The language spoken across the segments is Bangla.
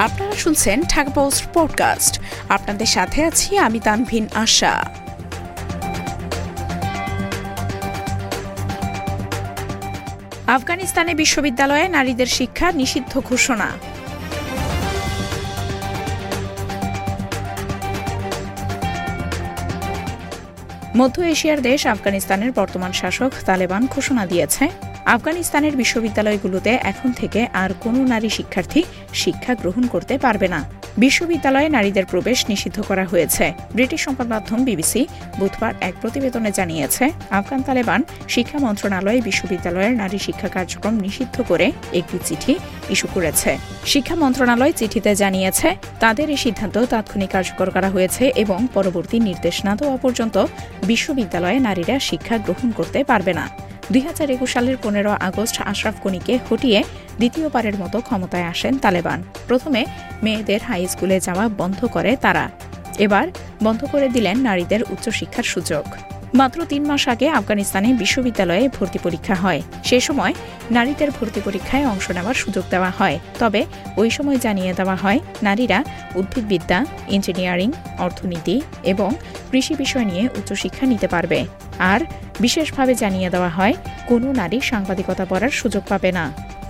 আপনারা শুনছেন ঢাকা পোস্ট পডকাস্ট। আপনাদের সাথে আছি আমি তানভিন আশা। আফগানিস্তানে বিশ্ববিদ্যালয়ে নারীদের শিক্ষা নিষিদ্ধ ঘোষণা। মধ্য এশিয়ার দেশ আফগানিস্তানের বর্তমান শাসক তালেবান ঘোষণা দিয়েছে। আফগানিস্তানের বিশ্ববিদ্যালয়গুলোতে এখন থেকে আর কোনো নারী শিক্ষার্থী শিক্ষা গ্রহণ করতে পারবে না। বিশ্ববিদ্যালয়ে নারীদের প্রবেশ নিষিদ্ধ করা হয়েছে। ব্রিটিশ সংবাদ মাধ্যম বিবিসি বুধবার এক প্রতিবেদনে জানিয়েছে, আফগান তালেবান শিক্ষা মন্ত্রণালয় বিশ্ববিদ্যালয়ের নারী শিক্ষা কার্যক্রম নিষিদ্ধ করে একটি চিঠি ইস্যু করেছে। শিক্ষা মন্ত্রণালয় চিঠিতে জানিয়েছে, তাদের এই সিদ্ধান্ত তাৎক্ষণিক কার্যকর করা হয়েছে এবং পরবর্তী নির্দেশ না দেওয়া পর্যন্ত বিশ্ববিদ্যালয়ে নারীরা শিক্ষা গ্রহণ করতে পারবে না। দুই হাজার একুশ সালের পনেরো আগস্ট আশরাফ গনিকে হটিয়ে দ্বিতীয়বারের মতো ক্ষমতায় আসেন তালেবান। প্রথমে মেয়েদের হাই স্কুলে যাওয়া বন্ধ করে তারা। এবার বন্ধ করে দিলেন নারীদের উচ্চশিক্ষার সুযোগ। মাত্র তিন মাস আগে আফগানিস্তানে বিশ্ববিদ্যালয়ে ভর্তি পরীক্ষা হয়। সে সময় নারীদের ভর্তি পরীক্ষায় অংশ নেওয়ার সুযোগ দেওয়া হয়। তবে ওই সময় জানিয়ে দেওয়া হয়, নারীরা উদ্ভিদবিদ্যা, ইঞ্জিনিয়ারিং, অর্থনীতি এবং কৃষি বিষয় নিয়ে উচ্চশিক্ষা নিতে পারবে। আর বিশেষভাবে জানিয়ে দেওয়া হয়, কোনো নারী সাংবাদিকতা পড়ার সুযোগ পাবে না।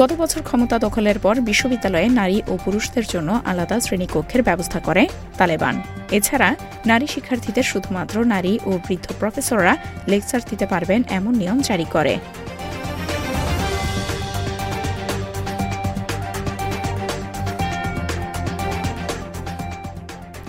গত বছর ক্ষমতা দখলের পর বিশ্ববিদ্যালয়ে নারী ও পুরুষদের জন্য আলাদা শ্রেণীকক্ষের ব্যবস্থা করে তালেবান। এছাড়া নারী শিক্ষার্থীদের শুধুমাত্র নারী ও বৃদ্ধ প্রফেসররা লেকচার দিতে পারবেন এমন নিয়ম জারি করে।